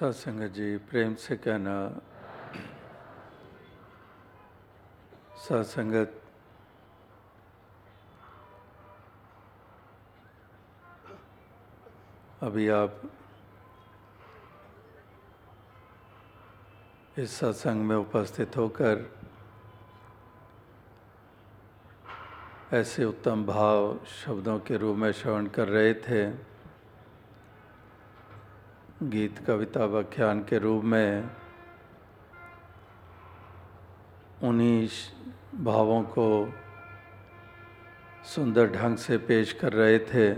सत्संग जी, प्रेम से कहना। सत्संगत अभी आप इस सत्संग में उपस्थित होकर ऐसे उत्तम भाव शब्दों के रूप में श्रवण कर रहे थे। गीत कविता व्याख्यान के रूप में उन्हीं भावों को सुंदर ढंग से पेश कर रहे थे,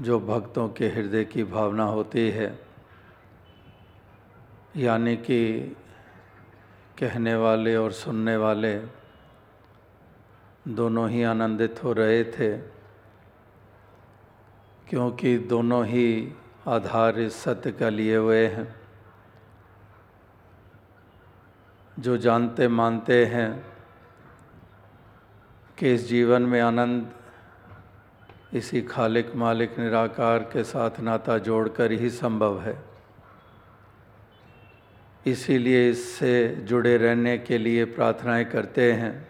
जो भक्तों के हृदय की भावना होती है। यानी कि कहने वाले और सुनने वाले दोनों ही आनंदित हो रहे थे, क्योंकि दोनों ही आधार इस सत्य का लिए हुए हैं। जो जानते मानते हैं कि इस जीवन में आनंद इसी खालिक मालिक निराकार के साथ नाता जोड़कर ही संभव है। इसीलिए इससे जुड़े रहने के लिए प्रार्थनाएँ करते हैं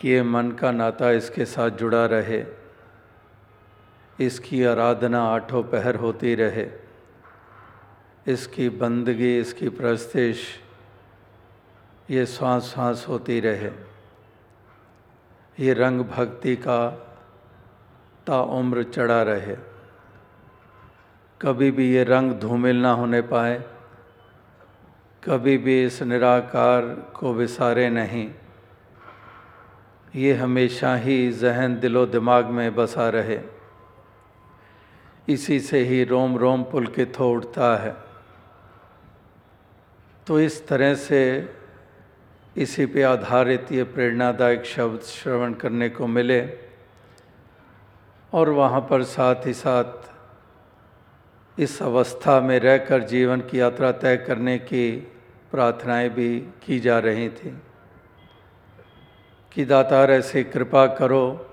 कि ये मन का नाता इसके साथ जुड़ा रहे। इसकी आराधना आठों पहर होती रहे। इसकी बंदगी, इसकी प्रस्तिश, ये श्वास श्वास होती रहे। ये रंग भक्ति का ताउम्र चढ़ा रहे। कभी भी ये रंग धूमिल ना होने पाए। कभी भी इस निराकार को विसारे नहीं। ये हमेशा ही जहन दिलो दिमाग में बसा रहे। इसी से ही रोम रोम पुलकित हो उठता है। तो इस तरह से इसी पे आधारित ये प्रेरणादायक शब्द श्रवण करने को मिले और वहाँ पर साथ ही साथ इस अवस्था में रहकर जीवन की यात्रा तय करने की प्रार्थनाएँ भी की जा रही थी कि दातार ऐसी कृपा करो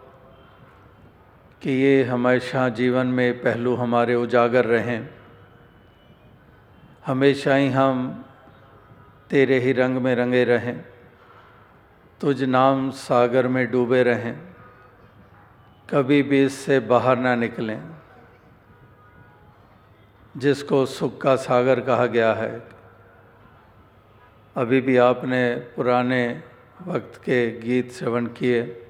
कि ये हमेशा जीवन में पहलू हमारे उजागर रहें। हमेशा ही हम तेरे ही रंग में रंगे रहें। तुझ नाम सागर में डूबे रहें। कभी भी इससे बाहर ना निकलें। जिसको सुख का सागर कहा गया है। अभी भी आपने पुराने वक्त के गीत श्रवण किए।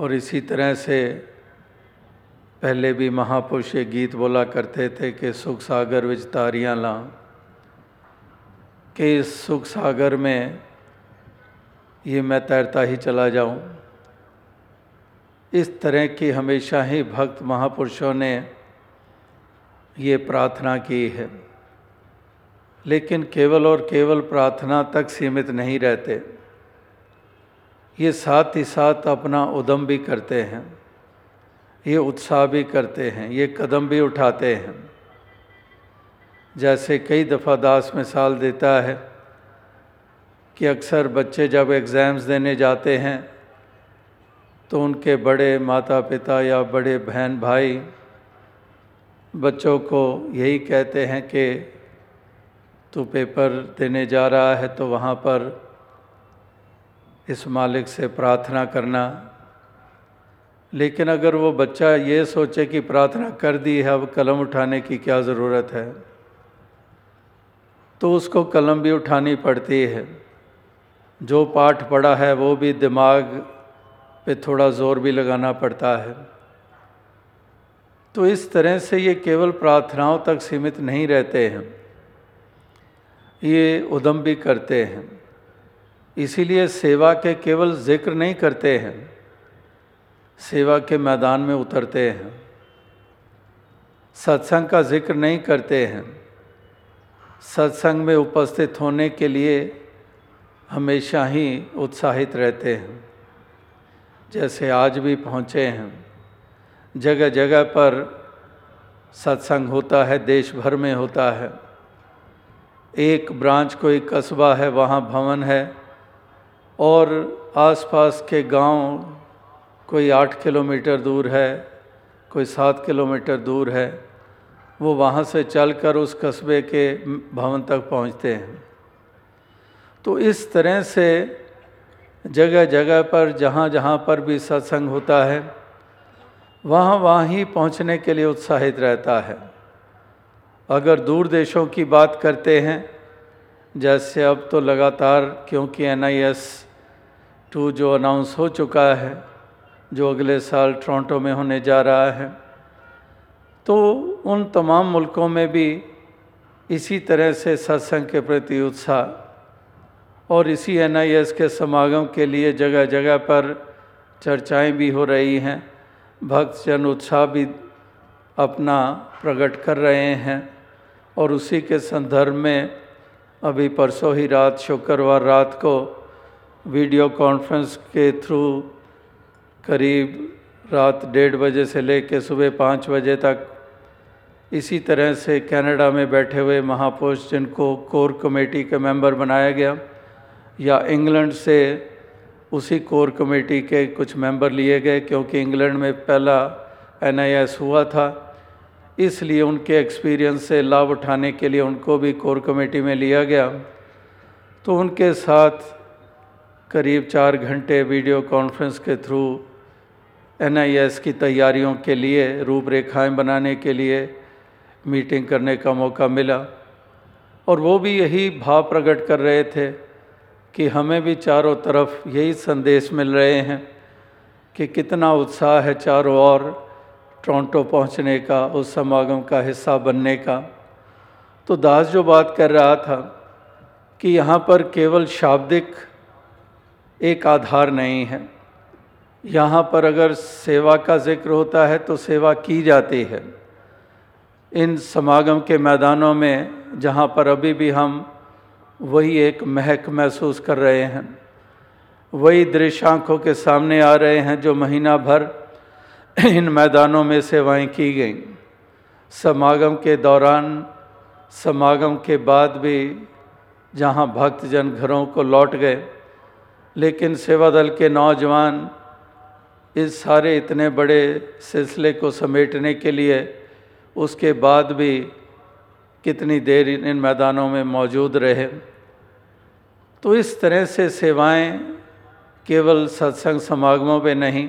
और इसी तरह से पहले भी महापुरुष ये गीत बोला करते थे कि सुख सागर विच तारियाँ ला कि इस सुख सागर में ये मैं तैरता ही चला जाऊँ। इस तरह की हमेशा ही भक्त महापुरुषों ने ये प्रार्थना की है। लेकिन केवल और केवल प्रार्थना तक सीमित नहीं रहते। ये साथ ही साथ अपना उदम भी करते हैं। ये उत्साह भी करते हैं, ये कदम भी उठाते हैं। जैसे कई दफ़ा दास मिसाल देता है कि अक्सर बच्चे जब एग्ज़ाम्स देने जाते हैं तो उनके बड़े माता पिता या बड़े बहन भाई बच्चों को यही कहते हैं कि, तू पेपर देने जा रहा है तो वहाँ पर इस मालिक से प्रार्थना करना। लेकिन अगर वो बच्चा ये सोचे कि प्रार्थना कर दी है, अब कलम उठाने की क्या ज़रूरत है? तो उसको कलम भी उठानी पड़ती है। जो पाठ पढ़ा है, वो भी दिमाग पे थोड़ा ज़ोर भी लगाना पड़ता है। तो इस तरह से ये केवल प्रार्थनाओं तक सीमित नहीं रहते हैं। ये उदम भी करते हैं। इसीलिए सेवा के केवल ज़िक्र नहीं करते हैं। सेवा के मैदान में उतरते हैं। सत्संग का ज़िक्र नहीं करते हैं। सत्संग में उपस्थित होने के लिए हमेशा ही उत्साहित रहते हैं। जैसे आज भी पहुँचे हैं। जगह जगह पर सत्संग होता है, देश भर में होता है। एक ब्रांच कोई कस्बा है, वहाँ भवन है और आसपास के गाँव कोई आठ किलोमीटर दूर है, कोई सात किलोमीटर दूर है, वो वहाँ से चलकर उस कस्बे के भवन तक पहुँचते हैं। तो इस तरह से जगह जगह पर, जहाँ जहाँ पर भी सत्संग होता है, वहाँ वहाँ ही पहुँचने के लिए उत्साहित रहता है। अगर दूर देशों की बात करते हैं, जैसे अब तो लगातार क्योंकि एन आई एस टू जो अनाउंस हो चुका है जो अगले साल टोरंटो में होने जा रहा है तो उन तमाम मुल्कों में भी इसी तरह से सत्संग के प्रति उत्साह और इसी एनआईएस के समागम के लिए जगह जगह पर चर्चाएँ भी हो रही हैं। भक्तजन उत्साह भी अपना प्रकट कर रहे हैं और उसी के संदर्भ में अभी परसों ही रात शुक्रवार रात को वीडियो कॉन्फ्रेंस के थ्रू करीब रात डेढ़ बजे से लेकर सुबह पाँच बजे तक इसी तरह से कनाडा में बैठे हुए महापुरुष जिनको कोर कमेटी के मेंबर बनाया गया या इंग्लैंड से उसी कोर कमेटी के कुछ मेंबर लिए गए, क्योंकि इंग्लैंड में पहला एनआईएस हुआ था। इसलिए उनके एक्सपीरियंस से लाभ उठाने के लिए उनको भी कोर कमेटी में लिया गया। तो उनके साथ करीब चार घंटे वीडियो कॉन्फ्रेंस के थ्रू एनआईएस की तैयारियों के लिए, रूपरेखाएँ बनाने के लिए मीटिंग करने का मौका मिला। और वो भी यही भाव प्रकट कर रहे थे कि हमें भी चारों तरफ़ यही संदेश मिल रहे हैं कि कितना उत्साह है चारों ओर टोरंटो पहुँचने का, उस समागम का हिस्सा बनने का। तो दास जो बात कर रहा था कि यहाँ पर केवल शाब्दिक एक आधार नहीं है। यहाँ पर अगर सेवा का ज़िक्र होता है तो सेवा की जाती है। इन समागम के मैदानों में जहाँ पर अभी भी हम वही एक महक महसूस कर रहे हैं, वही दृश्य आँखों के सामने आ रहे हैं जो महीना भर इन मैदानों में सेवाएँ की गईं। समागम के दौरान, समागम के बाद भी जहाँ भक्तजन घरों को लौट गए, लेकिन सेवा दल के नौजवान इस सारे इतने बड़े सिलसिले को समेटने के लिए उसके बाद भी कितनी देर इन मैदानों में मौजूद रहे। तो इस तरह से सेवाएँ केवल सत्संग समागमों में नहीं,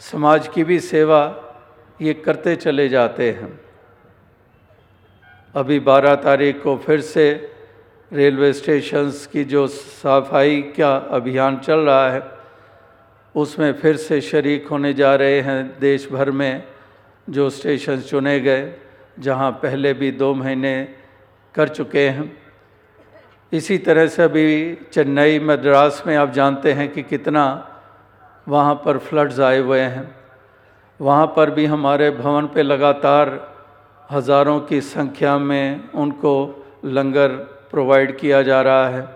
समाज की भी सेवा ये करते चले जाते हैं। अभी 12 तारीख को फिर से रेलवे स्टेशंस की जो सफ़ाई का अभियान चल रहा है उसमें फिर से शरीक होने जा रहे हैं देश भर में, जो स्टेशन चुने गए, जहाँ पहले भी दो महीने कर चुके हैं। इसी तरह से अभी चेन्नई, मद्रास में आप जानते हैं कि कितना वहाँ पर फ्लड्स आए हुए हैं। वहाँ पर भी हमारे भवन पे लगातार हज़ारों की संख्या में उनको लंगर प्रोवाइड किया जा रहा है।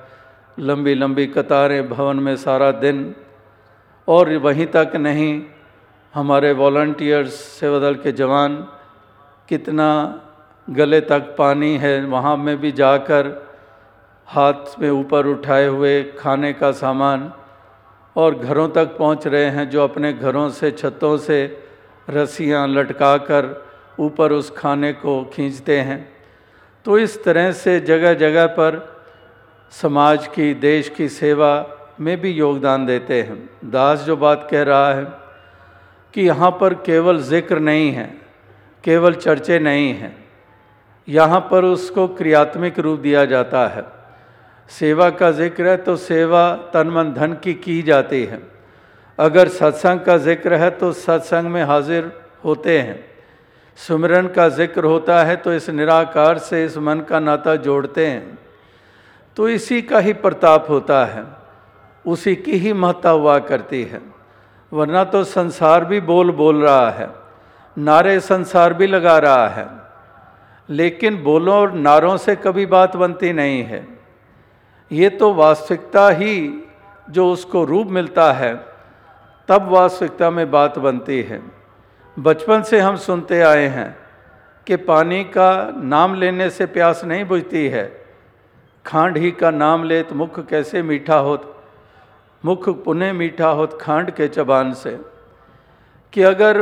लंबी लंबी कतारें, भवन में सारा दिन और वहीं तक नहीं, हमारे वॉल्टियर्स सेवा दल के जवान, कितना गले तक पानी है, वहाँ में भी जाकर हाथ में ऊपर उठाए हुए खाने का सामान और घरों तक पहुँच रहे हैं, जो अपने घरों से, छतों से रस्सियाँ लटका कर ऊपर उस खाने को खींचते हैं। तो इस तरह से जगह जगह पर समाज की, देश की सेवा में भी योगदान देते हैं। दास जो बात कह रहा है कि यहाँ पर केवल ज़िक्र नहीं है, केवल चर्चे नहीं हैं। यहाँ पर उसको क्रियात्मक रूप दिया जाता है। सेवा का ज़िक्र है तो सेवा तन मन धन की की जाती है। अगर सत्संग का ज़िक्र है तो सत्संग में हाजिर होते हैं। सुमिरन का ज़िक्र होता है तो इस निराकार से इस मन का नाता जोड़ते हैं। तो इसी का ही प्रताप होता है। उसी की ही महत्ता हुआ करती है। वरना तो संसार भी बोल बोल रहा है, नारे संसार भी लगा रहा है। लेकिन बोलों और नारों से कभी बात बनती नहीं है। ये तो वास्तविकता ही जो उसको रूप मिलता है, तब वास्तविकता में बात बनती है। बचपन से हम सुनते आए हैं कि पानी का नाम लेने से प्यास नहीं बुझती है, खांड ही का नाम ले तो मुख कैसे मीठा होत मुख पुनः मीठा होत खांड के चबान से, कि अगर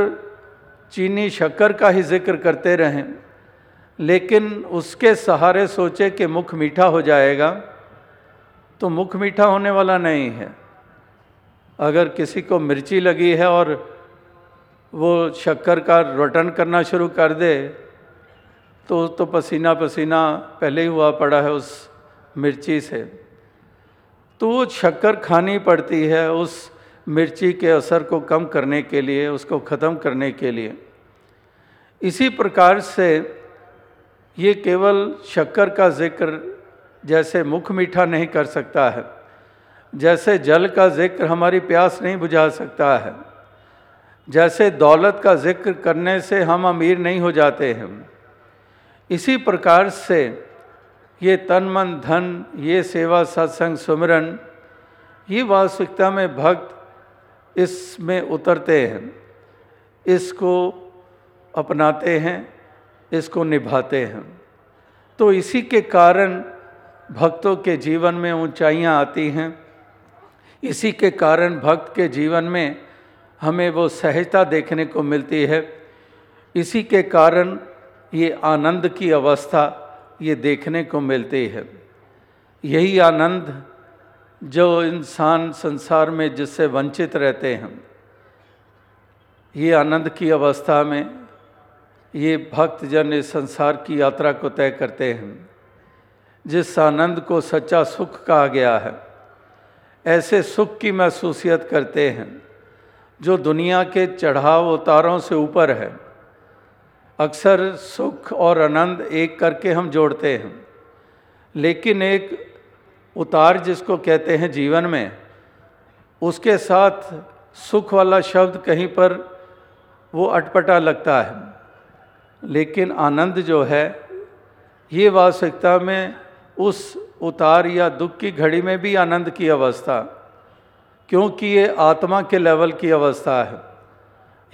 चीनी शक्कर का ही ज़िक्र करते रहें, लेकिन उसके सहारे सोचे कि मुख मीठा हो जाएगा तो मुख मीठा होने वाला नहीं है। अगर किसी को मिर्ची लगी है और वो शक्कर का रोटन करना शुरू कर दे तो तो पसीना पसीना पहले ही हुआ पड़ा है उस मिर्ची से। तो वो शक्कर खानी पड़ती है उस मिर्ची के असर को कम करने के लिए, उसको ख़त्म करने के लिए। इसी प्रकार से ये केवल शक्कर का ज़िक्र जैसे मुख मीठा नहीं कर सकता है, जैसे जल का ज़िक्र हमारी प्यास नहीं बुझा सकता है, जैसे दौलत का ज़िक्र करने से हम अमीर नहीं हो जाते हैं। इसी प्रकार से ये तन मन धन, ये सेवा सत्संग सुमिरन, ये वास्तविकता में भक्त इसमें उतरते हैं, इसको अपनाते हैं, इसको निभाते हैं। तो इसी के कारण भक्तों के जीवन में ऊंचाइयाँ आती हैं। इसी के कारण भक्त के जीवन में हमें वो सहजता देखने को मिलती है। इसी के कारण ये आनंद की अवस्था ये देखने को मिलती है। यही आनंद जो इंसान संसार में जिससे वंचित रहते हैं, ये आनंद की अवस्था में ये भक्तजन इस संसार की यात्रा को तय करते हैं, जिस आनंद को सच्चा सुख कहा गया है। ऐसे सुख की महसूसियत करते हैं, जो दुनिया के चढ़ाव उतारों से ऊपर है। अक्सर सुख और आनंद एक करके हम जोड़ते हैं। लेकिन एक उतार जिसको कहते हैं जीवन में, उसके साथ सुख वाला शब्द कहीं पर वो अटपटा लगता है। लेकिन आनंद जो है, ये वास्तविकता में उस उतार या दुख की घड़ी में भी आनंद की अवस्था, क्योंकि ये आत्मा के लेवल की अवस्था है।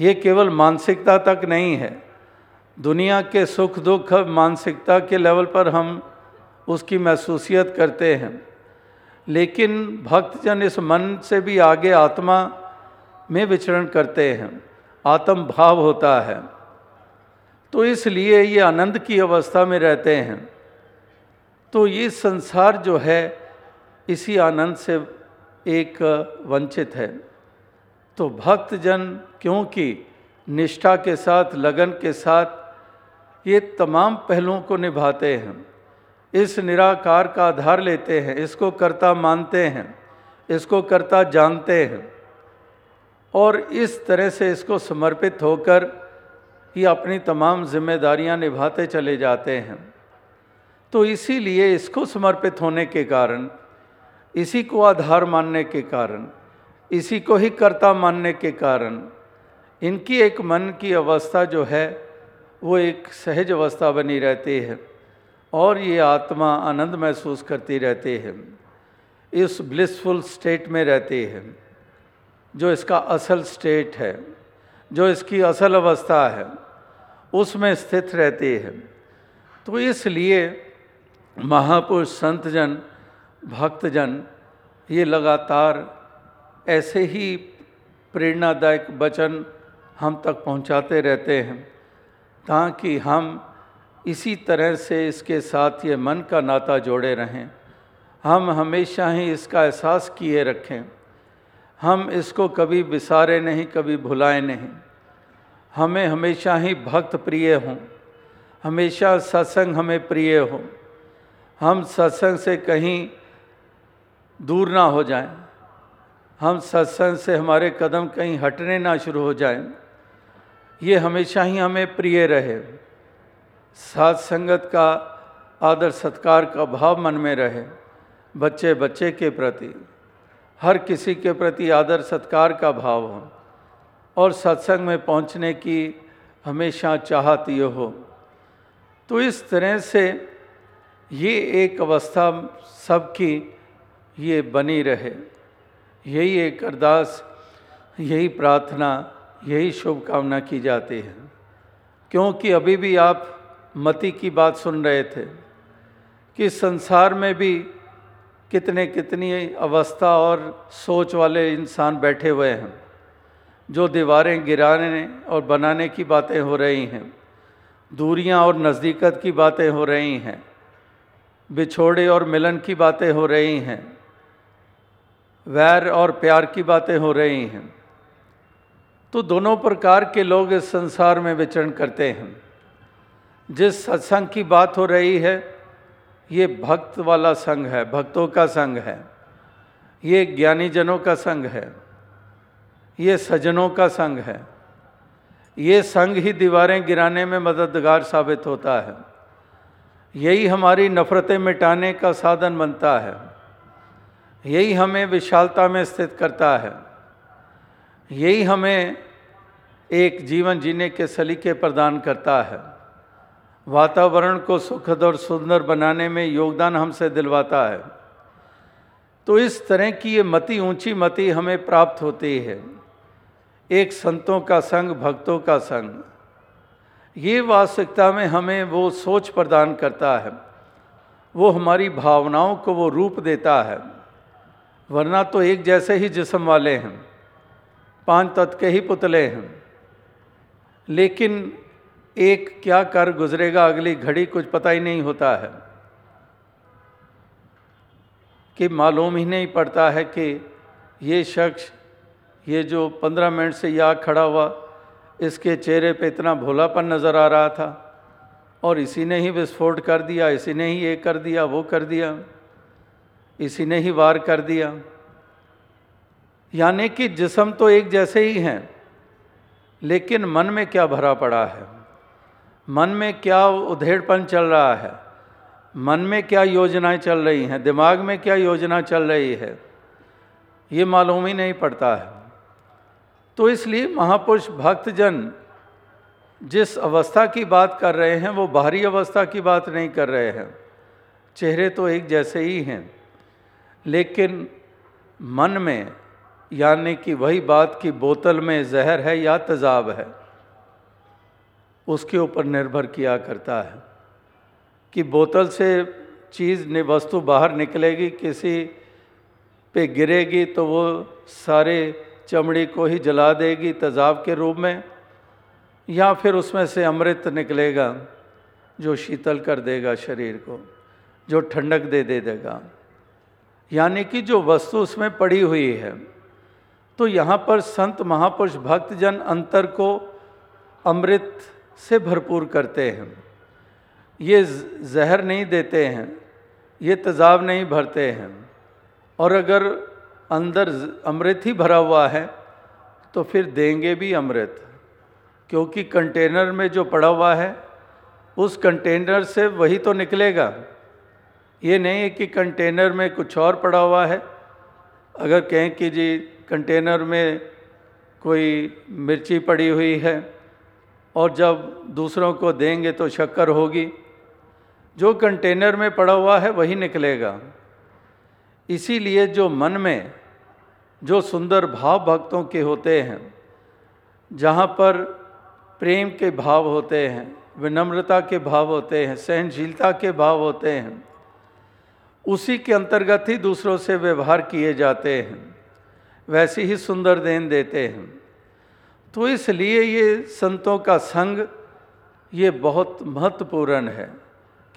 ये केवल मानसिकता तक नहीं है। दुनिया के सुख दुख मानसिकता के लेवल पर हम उसकी महसूसियत करते हैं। लेकिन भक्तजन इस मन से भी आगे आत्मा में विचरण करते हैं। आत्म भाव होता है। तो इसलिए ये आनंद की अवस्था में रहते हैं। तो ये संसार जो है, इसी आनंद से एक वंचित है। तो भक्तजन क्योंकि निष्ठा के साथ, लगन के साथ ये तमाम पहलुओं को निभाते हैं। इस निराकार का आधार लेते हैं, इसको कर्ता मानते हैं, इसको कर्ता जानते हैं और इस तरह से इसको समर्पित होकर ये अपनी तमाम जिम्मेदारियाँ निभाते चले जाते हैं। तो इसीलिए इसको समर्पित होने के कारण, इसी को आधार मानने के कारण, इसी को ही कर्ता मानने के कारण, इनकी एक मन की अवस्था जो है वो एक सहज अवस्था बनी रहती है और ये आत्मा आनंद महसूस करती रहती है, इस ब्लिसफुल स्टेट में रहती है, जो इसका असल स्टेट है, जो इसकी असल अवस्था है, उसमें स्थित रहती है। तो इसलिए महापुरुष, संतजन, भक्तजन ये लगातार ऐसे ही प्रेरणादायक वचन हम तक पहुंचाते रहते हैं। ताकि हम इसी तरह से इसके साथ ये मन का नाता जोड़े रहें। हम हमेशा ही इसका एहसास किए रखें। हम इसको कभी विसारे नहीं कभी भुलाए नहीं। हमें हमेशा ही भक्त प्रिय हों। हमेशा सत्संग हमें प्रिय हो। हम सत्संग से कहीं दूर ना हो जाएँ, हम सत्संग से हमारे कदम कहीं हटने ना शुरू हो जाएँ, ये हमेशा ही हमें प्रिय रहे। साथ संगत का, आदर सत्कार का भाव मन में रहे, बच्चे बच्चे के प्रति, हर किसी के प्रति आदर सत्कार का भाव हो, और सत्संग में पहुँचने की हमेशा चाहत ये हो। तो इस तरह से ये एक अवस्था सबकी ये बनी रहे। यही एक अरदास, यही प्रार्थना यही शुभकामना की जाती है। क्योंकि अभी भी आप मति की बात सुन रहे थे कि संसार में भी कितने कितनी अवस्था और सोच वाले इंसान बैठे हुए हैं, जो दीवारें गिराने और बनाने की बातें हो रही हैं, दूरियाँ और नज़दीकत की बातें हो रही हैं, बिछोड़े और मिलन की बातें हो रही हैं, वैर और प्यार की बातें हो रही हैं। तो दोनों प्रकार के लोग इस संसार में विचरण करते हैं। जिस सत्संग की बात हो रही है, ये भक्त वाला संघ है, भक्तों का संघ है। ये ज्ञानी जनों का संघ है, ये सजनों का संघ है। ये संघ ही दीवारें गिराने में मददगार साबित होता है। यही हमारी नफ़रतें मिटाने का साधन बनता है। यही हमें विशालता में स्थित करता है। यही हमें एक जीवन जीने के सलीके प्रदान करता है। वातावरण को सुखद और सुंदर बनाने में योगदान हमसे दिलवाता है। तो इस तरह की ये मति, ऊँची मति हमें प्राप्त होती है। एक संतों का संग, भक्तों का संग। ये वास्तविकता में हमें वो सोच प्रदान करता है। वो हमारी भावनाओं को वो रूप देता है। वरना तो एक जैसे ही जिसम वाले हैं। पाँच तत्व के ही पुतले हैं। लेकिन एक क्या कर गुजरेगा अगली घड़ी कुछ पता ही नहीं होता है। कि मालूम ही नहीं पड़ता है कि ये शख्स, ये जो पंद्रह मिनट से यहाँ खड़ा हुआ, इसके चेहरे पे इतना भोलापन नज़र आ रहा था और इसी ने ही विस्फोट कर दिया, इसी ने ही ये कर दिया, वो कर दिया, इसी ने ही वार कर दिया। यानी कि जिसम तो एक जैसे ही हैं, लेकिन मन में क्या भरा पड़ा है? मन में क्या उधेड़पन चल रहा है? मन में क्या योजनाएँ चल रही हैं? दिमाग में क्या योजना चल रही है? ये मालूम ही नहीं पड़ता है। तो इसलिए महापुरुष भक्तजन जिस अवस्था की बात कर रहे हैं, वो बाहरी अवस्था की बात नहीं कर रहे हैं। चेहरे तो एक जैसे ही हैं। लेकिन मन में यानी कि वही बात की बोतल में जहर है या तेज़ाब है, उसके ऊपर निर्भर किया करता है कि बोतल से चीज़ ने, वस्तु बाहर निकलेगी, किसी पे गिरेगी तो वो सारे चमड़ी को ही जला देगी तेज़ाब के रूप में, या फिर उसमें से अमृत निकलेगा जो शीतल कर देगा शरीर को, जो ठंडक दे दे देगा। यानी कि जो वस्तु उसमें पड़ी हुई है तो यहाँ पर संत महापुरुष भक्तजन अंतर को अमृत से भरपूर करते हैं। ये जहर नहीं देते हैं, ये तेज़ाब नहीं भरते हैं। और अगर अंदर अमृत ही भरा हुआ है तो फिर देंगे भी अमृत। क्योंकि कंटेनर में जो पड़ा हुआ है, उस कंटेनर से वही तो निकलेगा। ये नहीं है कि कंटेनर में कुछ और पड़ा हुआ है। अगर कहें कि जी कंटेनर में कोई मिर्ची पड़ी हुई है और जब दूसरों को देंगे तो शक्कर होगी। जो कंटेनर में पड़ा हुआ है वही निकलेगा। इसीलिए जो मन में, जो सुंदर भाव भक्तों के होते हैं, जहाँ पर प्रेम के भाव होते हैं, विनम्रता के भाव होते हैं, सहनशीलता के भाव होते हैं, उसी के अंतर्गत ही दूसरों से व्यवहार किए जाते हैं। वैसी ही सुंदर देन देते हैं। तो इसलिए ये संतों का संग, ये बहुत महत्वपूर्ण है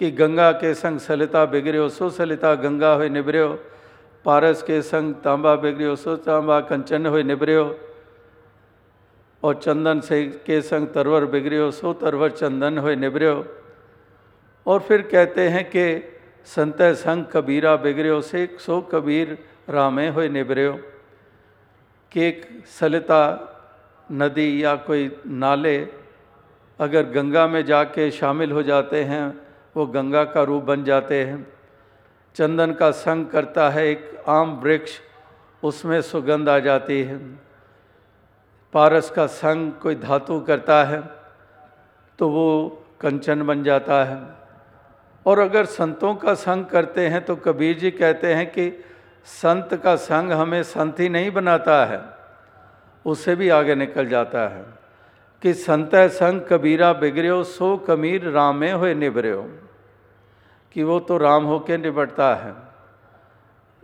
कि गंगा के संग सलिता बिगड़ो सो सलिता गंगा हो निबर्यो, पारस के संग तांबा बिगड़ो सो तांबा कंचन हो निबर्यो, और चंदन से के संग तरवर बिगड़ो सो तरवर चंदन हो निबर्यो। और फिर कहते हैं कि संत संग कबीरा बिगड़ो से सो कबीर रामे हो निबर्यो। कि एक सलिता, नदी या कोई नाले अगर गंगा में जाके शामिल हो जाते हैं, वो गंगा का रूप बन जाते हैं। चंदन का संग करता है एक आम वृक्ष, उसमें सुगंध आ जाती है। पारस का संग कोई धातु करता है तो वो कंचन बन जाता है। और अगर संतों का संग करते हैं तो कबीर जी कहते हैं कि संत का संग हमें संत ही नहीं बनाता है उससे भी आगे निकल जाता है। कि संत संग कबीरा बिगड़ो सो कमीर रामे हो। निबर्यो कि वो तो राम होके निबटता है।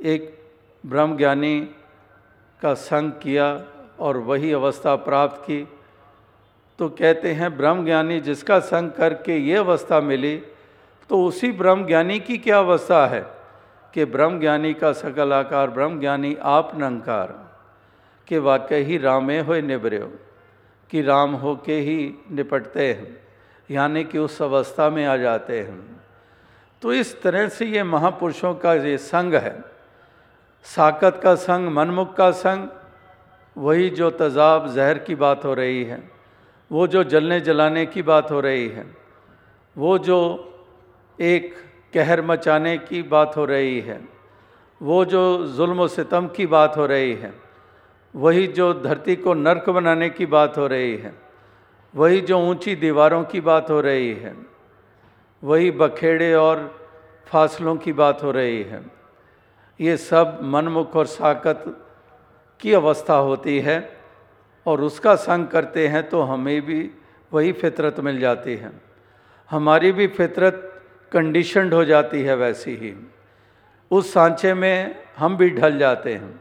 एक ब्रह्म ज्ञानी का संग किया और वही अवस्था प्राप्त की तो कहते हैं ब्रह्म ज्ञानी जिसका संग करके ये अवस्था मिली तो उसी ब्रह्म ज्ञानी की क्या अवस्था है? कि ब्रह्म ज्ञानी का सकल आकार ब्रह्म ज्ञानी आप नंकार कि वाकई ही रामे हो निबर्यो कि राम हो के ही निपटते हैं, यानी कि उस अवस्था में आ जाते हैं। तो इस तरह से ये महापुरुषों का ये संग है। साकत का संग, मनमुख का संग, वही जो तजाब, जहर की बात हो रही है, वो जो जलने जलाने की बात हो रही है, वो जो एक कहर मचाने की बात हो रही है। वो जो जुल्म सितम की बात हो रही है, वही जो धरती को नरक बनाने की बात हो रही है, वही जो ऊँची दीवारों की बात हो रही है, वही बखेड़े और फासलों की बात हो रही है। ये सब मनमुख और साकत की अवस्था होती है और उसका संग करते हैं तो हमें भी वही फितरत मिल जाती है। हमारी भी फितरत कंडीशनड हो जाती है वैसी ही। उस सांचे में हम भी ढल जाते हैं।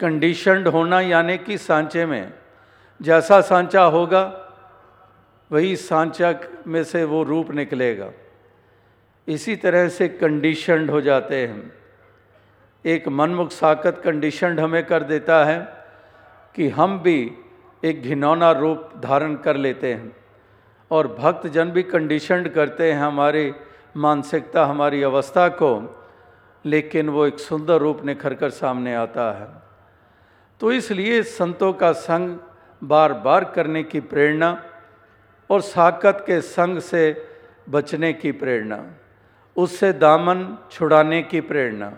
कंडीशनड होना यानी कि सांचे में, जैसा सांचा होगा, वही सांचा में से वो रूप निकलेगा। इसी तरह से कंडीशनड हो जाते हैं। एक मनमुख साकत कंडीशनड हमें कर देता है कि हम भी एक घिनौना रूप धारण कर लेते हैं और भक्त जन भी कंडीशनड करते हैं हमारी मानसिकता हमारी अवस्था को, लेकिन वो एक सुंदर रूप निखर कर सामने आता है। तो इसलिए संतों का संग बार बार करने की प्रेरणा और साकत के संग से बचने की प्रेरणा, उससे दामन छुड़ाने की प्रेरणा।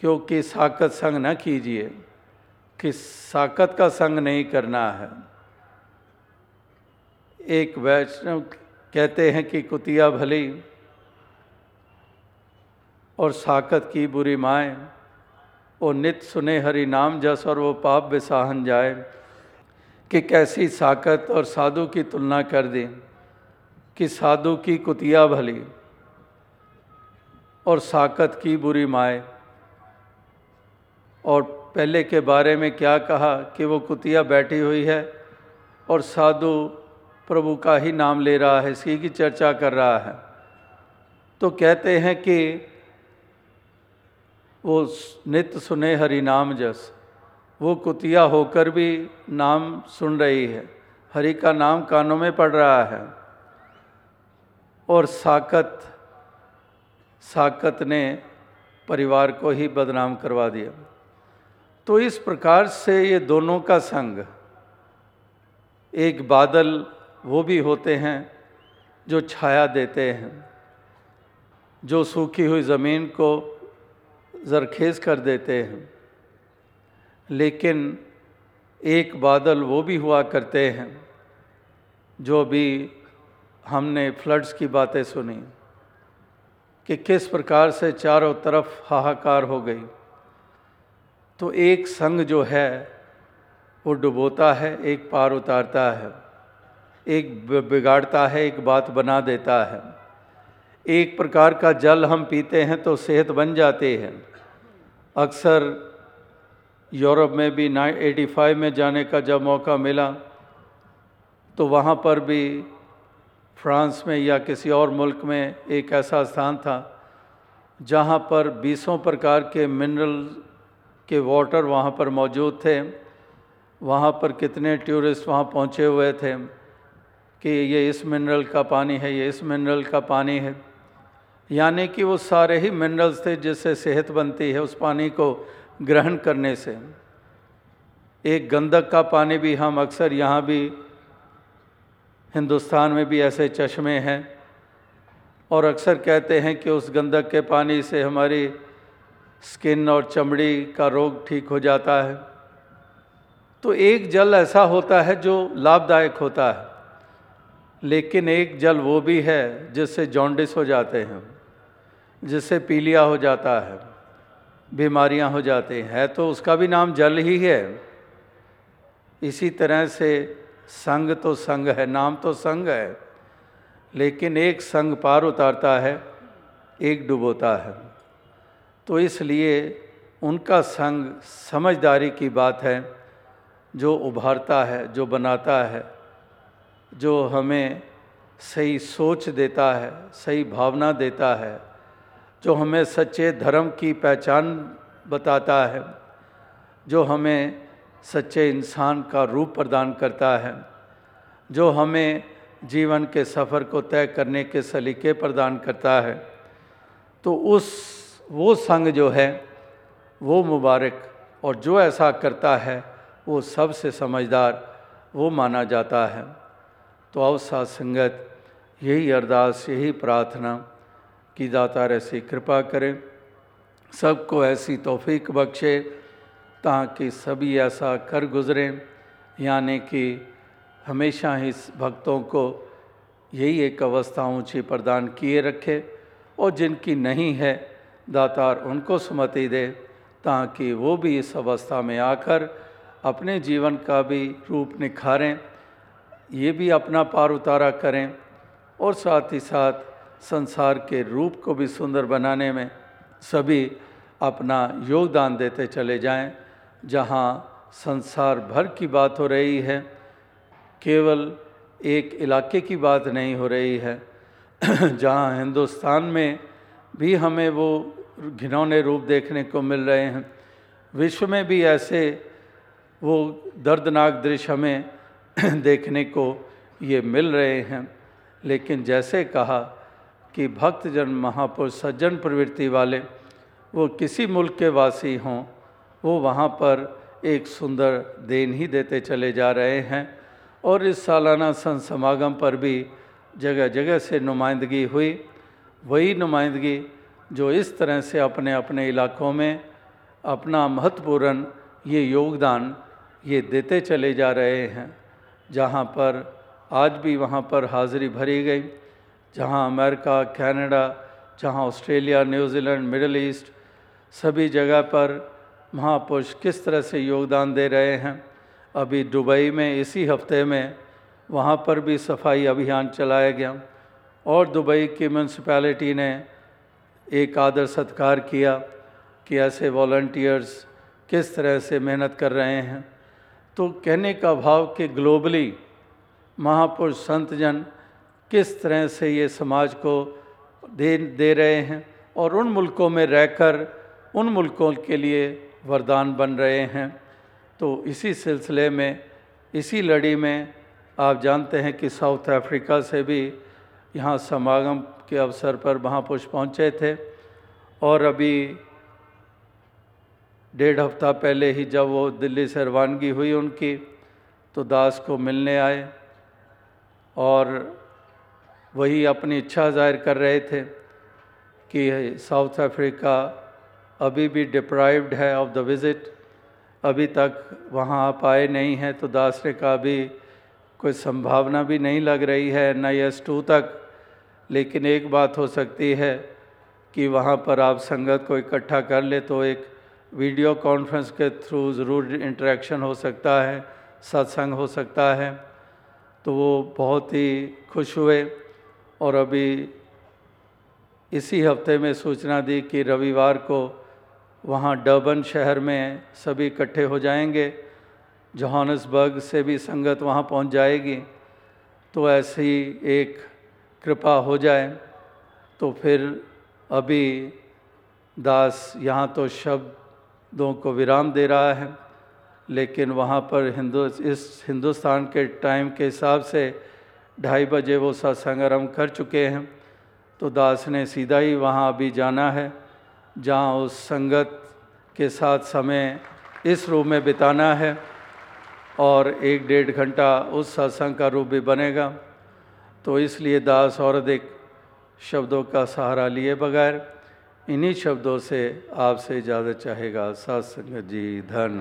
क्योंकि साकत संग न कीजिए कि साकत का संग नहीं करना है। एक वैष्णव कहते हैं कि कुतिया भली और साकत की बुरी माए, वो नित सुने हरि नाम जस और वो पाप विसाहन जाए, कि कैसी साकत और साधु की तुलना कर दी, कि साधु की कुतिया भली और साकत की बुरी माए। और पहले के बारे में क्या कहा कि वो कुतिया बैठी हुई है और साधु प्रभु का ही नाम ले रहा है इसी की चर्चा कर रहा है। तो कहते हैं कि वो नित्य सुने हरि नाम जस, वो कुतिया होकर भी नाम सुन रही है। हरि का नाम कानों में पड़ रहा है। और साकत साकत ने परिवार को ही बदनाम करवा दिया। तो इस प्रकार से ये दोनों का संग, एक बादल वो भी होते हैं जो छाया देते हैं, जो सूखी हुई ज़मीन को जरखेज़ कर देते हैं। लेकिन एक बादल वो भी हुआ करते हैं, जो भी हमने फ्लड्स की बातें सुनी, कि किस प्रकार से चारों तरफ़ हाहाकार हो गई। तो एक संग जो है, वो डुबोता है, एक पार उतारता है। एक बिगाड़ता है, एक बात बना देता है। एक प्रकार का जल हम पीते हैं तो सेहत बन जाती है। अक्सर यूरोप में भी नाइन एटी फाइव में जाने का जब मौका मिला तो वहाँ पर भी फ्रांस में या किसी और मुल्क में एक ऐसा स्थान था, जहाँ पर बीसों प्रकार के मिनरल के वाटर वहाँ पर मौजूद थे। वहाँ पर कितने टूरिस्ट वहाँ पहुँचे हुए थे। कि ये इस मिनरल का पानी है, ये इस मिनरल का पानी है। यानी कि वो सारे ही मिनरल्स थे जिससे सेहत बनती है उस पानी को ग्रहण करने से। एक गंदक का पानी भी हम अक्सर यहाँ भी हिंदुस्तान में भी ऐसे चश्मे हैं और अक्सर कहते हैं कि उस गंदक के पानी से हमारी स्किन और चमड़ी का रोग ठीक हो जाता है। तो एक जल ऐसा होता है जो लाभदायक होता है। लेकिन एक जल वो भी है जिससे जॉन्डिस हो जाते हैं, जिससे पीलिया हो जाता है, बीमारियाँ हो जाती हैं। है तो उसका भी नाम जल ही है। इसी तरह से संग तो संग है, नाम तो संग है, लेकिन एक संग पार उतारता है, एक डुबोता है। तो इसलिए उनका संग समझदारी की बात है, जो उभारता है, जो बनाता है। जो हमें सही सोच देता है, सही भावना देता है, जो हमें सच्चे धर्म की पहचान बताता है, जो हमें सच्चे इंसान का रूप प्रदान करता है, जो हमें जीवन के सफ़र को तय करने के सलीके प्रदान करता है तो उस, वो संग जो है, वो मुबारक और जो ऐसा करता है, वो सबसे समझदार, वो माना जाता है। तो आओ साथ संगत, यही अरदास, यही प्रार्थना कि दाता ऐसी कृपा करें। सबको ऐसी तौफीक बख्शे ताकि सभी ऐसा कर गुज़रें, यानी कि हमेशा ही भक्तों को यही एक अवस्था ऊँची प्रदान किए रखे और जिनकी नहीं है दातार उनको सुमति दे ताकि वो भी इस अवस्था में आकर अपने जीवन का भी रूप निखारें। ये भी अपना पार उतारा करें और साथ ही साथ संसार के रूप को भी सुंदर बनाने में सभी अपना योगदान देते चले जाएँ, जहाँ संसार भर की बात हो रही है, केवल एक इलाके की बात नहीं हो रही है, जहाँ हिंदुस्तान में भी हमें वो घिनौने रूप देखने को मिल रहे हैं। विश्व में भी ऐसे वो दर्दनाक दृश्य हमें देखने को ये मिल रहे हैं। लेकिन जैसे कहा कि भक्तजन, महापुरुष, सज्जन प्रवृत्ति वाले, वो किसी मुल्क के वासी हों, वो वहाँ पर एक सुंदर देन ही देते चले जा रहे हैं। और इस सालाना संत समागम पर भी जगह जगह से नुमाइंदगी हुई। वही नुमाइंदगी जो इस तरह से अपने अपने इलाकों में अपना महत्वपूर्ण ये योगदान ये देते चले जा रहे हैं। जहाँ पर आज भी वहाँ पर हाज़िरी भरी गई, जहाँ अमेरिका, कनाडा, जहाँ Australia, New Zealand, Middle East सभी जगह पर महापुरुष किस तरह से योगदान दे रहे हैं। अभी दुबई में इसी हफ़्ते में वहाँ पर भी सफ़ाई अभियान चलाया गया और दुबई की म्यूनसिपैलिटी ने एक आदर सत्कार किया कि ऐसे वॉल्टियर्स किस तरह से मेहनत कर रहे हैं। तो कहने का भाव कि ग्लोबली महापुरुष संत जन किस तरह से ये समाज को दे दे रहे हैं और उन मुल्कों में रहकर उन मुल्कों के लिए वरदान बन रहे हैं। तो इसी सिलसिले में, इसी लड़ी में आप जानते हैं कि साउथ अफ्रीका से भी यहाँ समागम के अवसर पर महापुरुष पहुँचे थे और अभी डेढ़ हफ़्ता पहले ही जब वो दिल्ली से रवानगी हुई उनकी तो दास को मिलने आए और वही अपनी इच्छा ज़ाहिर कर रहे थे कि साउथ अफ्रीका अभी भी डिप्राइव्ड है ऑफ़ द विज़िट अभी तक वहाँ आप आए नहीं हैं तो दास ने कहा, अभी कोई संभावना भी नहीं लग रही है, न एस टू तक। लेकिन एक बात हो सकती है कि वहाँ पर आप संगत को इकट्ठा कर ले तो एक वीडियो कॉन्फ्रेंस के थ्रू ज़रूर इंटरेक्शन हो सकता है, सत्संग हो सकता है। तो वो बहुत ही खुश हुए और अभी इसी हफ़्ते में सूचना दी कि रविवार को वहाँ डर्बन शहर में सभी इकट्ठे हो जाएँगे। जोहानसबर्ग से भी संगत वहाँ पहुँच जाएगी। तो ऐसी एक कृपा हो जाए। तो फिर अभी दास यहाँ तो शब्दों को विराम दे रहा है, लेकिन वहाँ पर हिंदू, इस हिंदुस्तान के टाइम के हिसाब से ढाई बजे वो सत्संग आरंभ कर चुके हैं। तो दास ने सीधा ही वहाँ अभी जाना है, जहाँ उस संगत के साथ समय इस रूप में बिताना है और एक डेढ़ घंटा उस सत्संग का रूप भी बनेगा। तो इसलिए दास और अधिक शब्दों का सहारा लिए बगैर इन्हीं शब्दों से आपसे इजाज़त चाहेगा। सत्संग जी धन